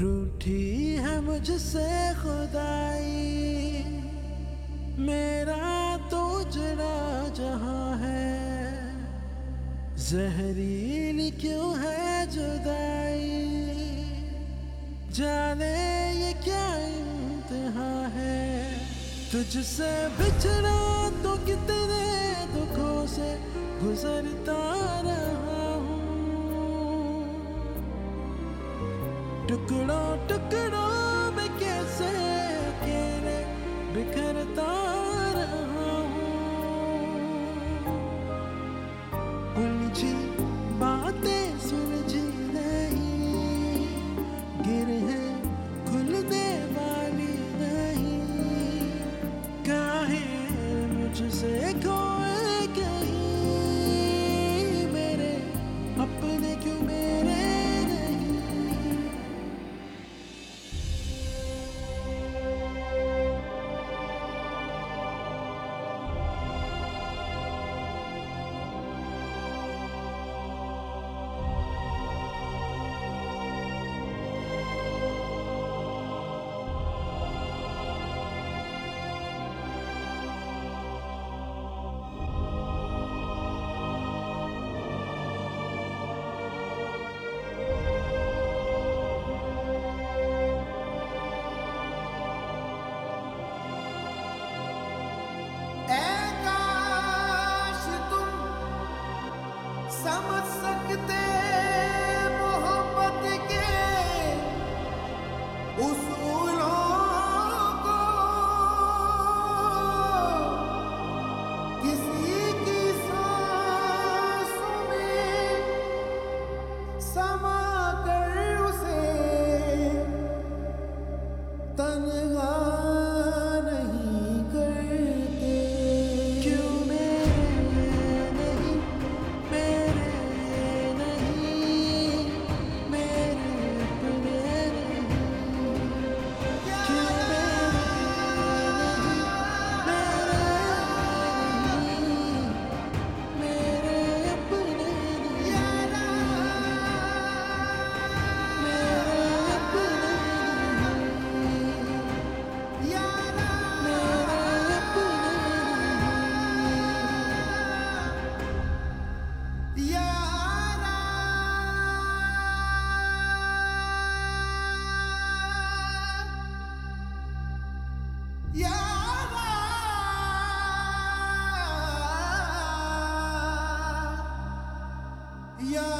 रूठी है मुझसे खुदाई। मेरा तो जरा जहाँ है। जहरीली क्यों है जुदाई? जाने ये क्या इम्तिहा है? तुझसे बिछड़ा टुकड़ों टुकड़ों में कैसे अकेले बिखरता रहा हूँ। उलझी बातें que te Yeah.